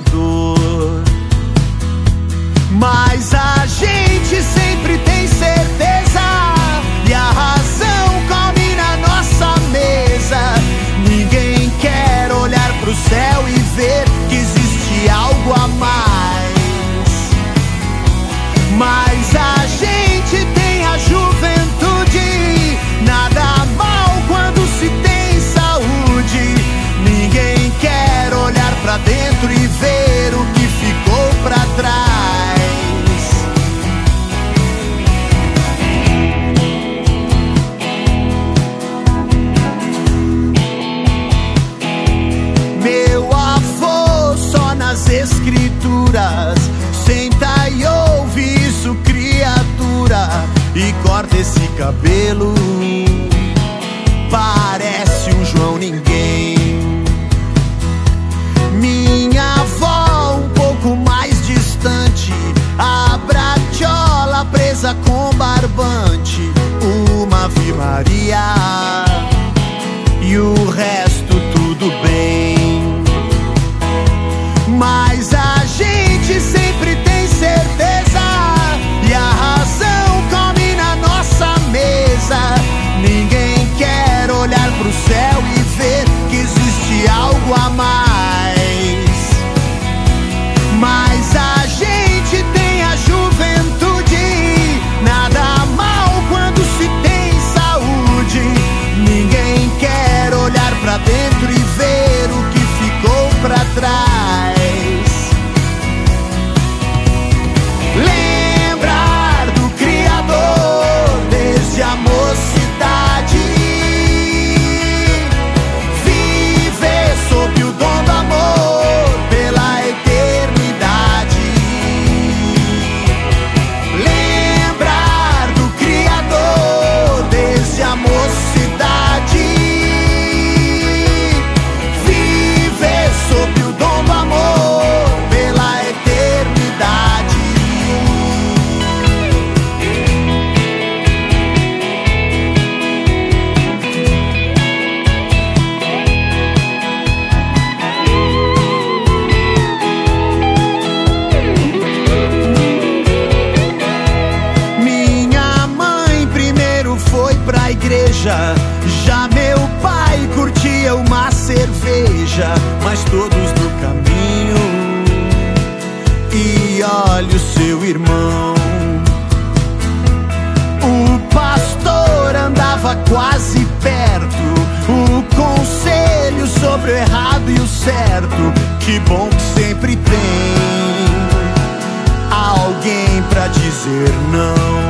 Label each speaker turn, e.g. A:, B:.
A: dor. Mas a Senta e ouve isso, criatura, e corta esse cabelo. Parece um João Ninguém. Minha avó, um pouco mais distante, a bradiola presa com barbante igreja, mas todos no caminho. E olhe o seu irmão. O pastor andava quase perto. O conselho sobre o errado e o certo. Que bom que sempre tem alguém para dizer não.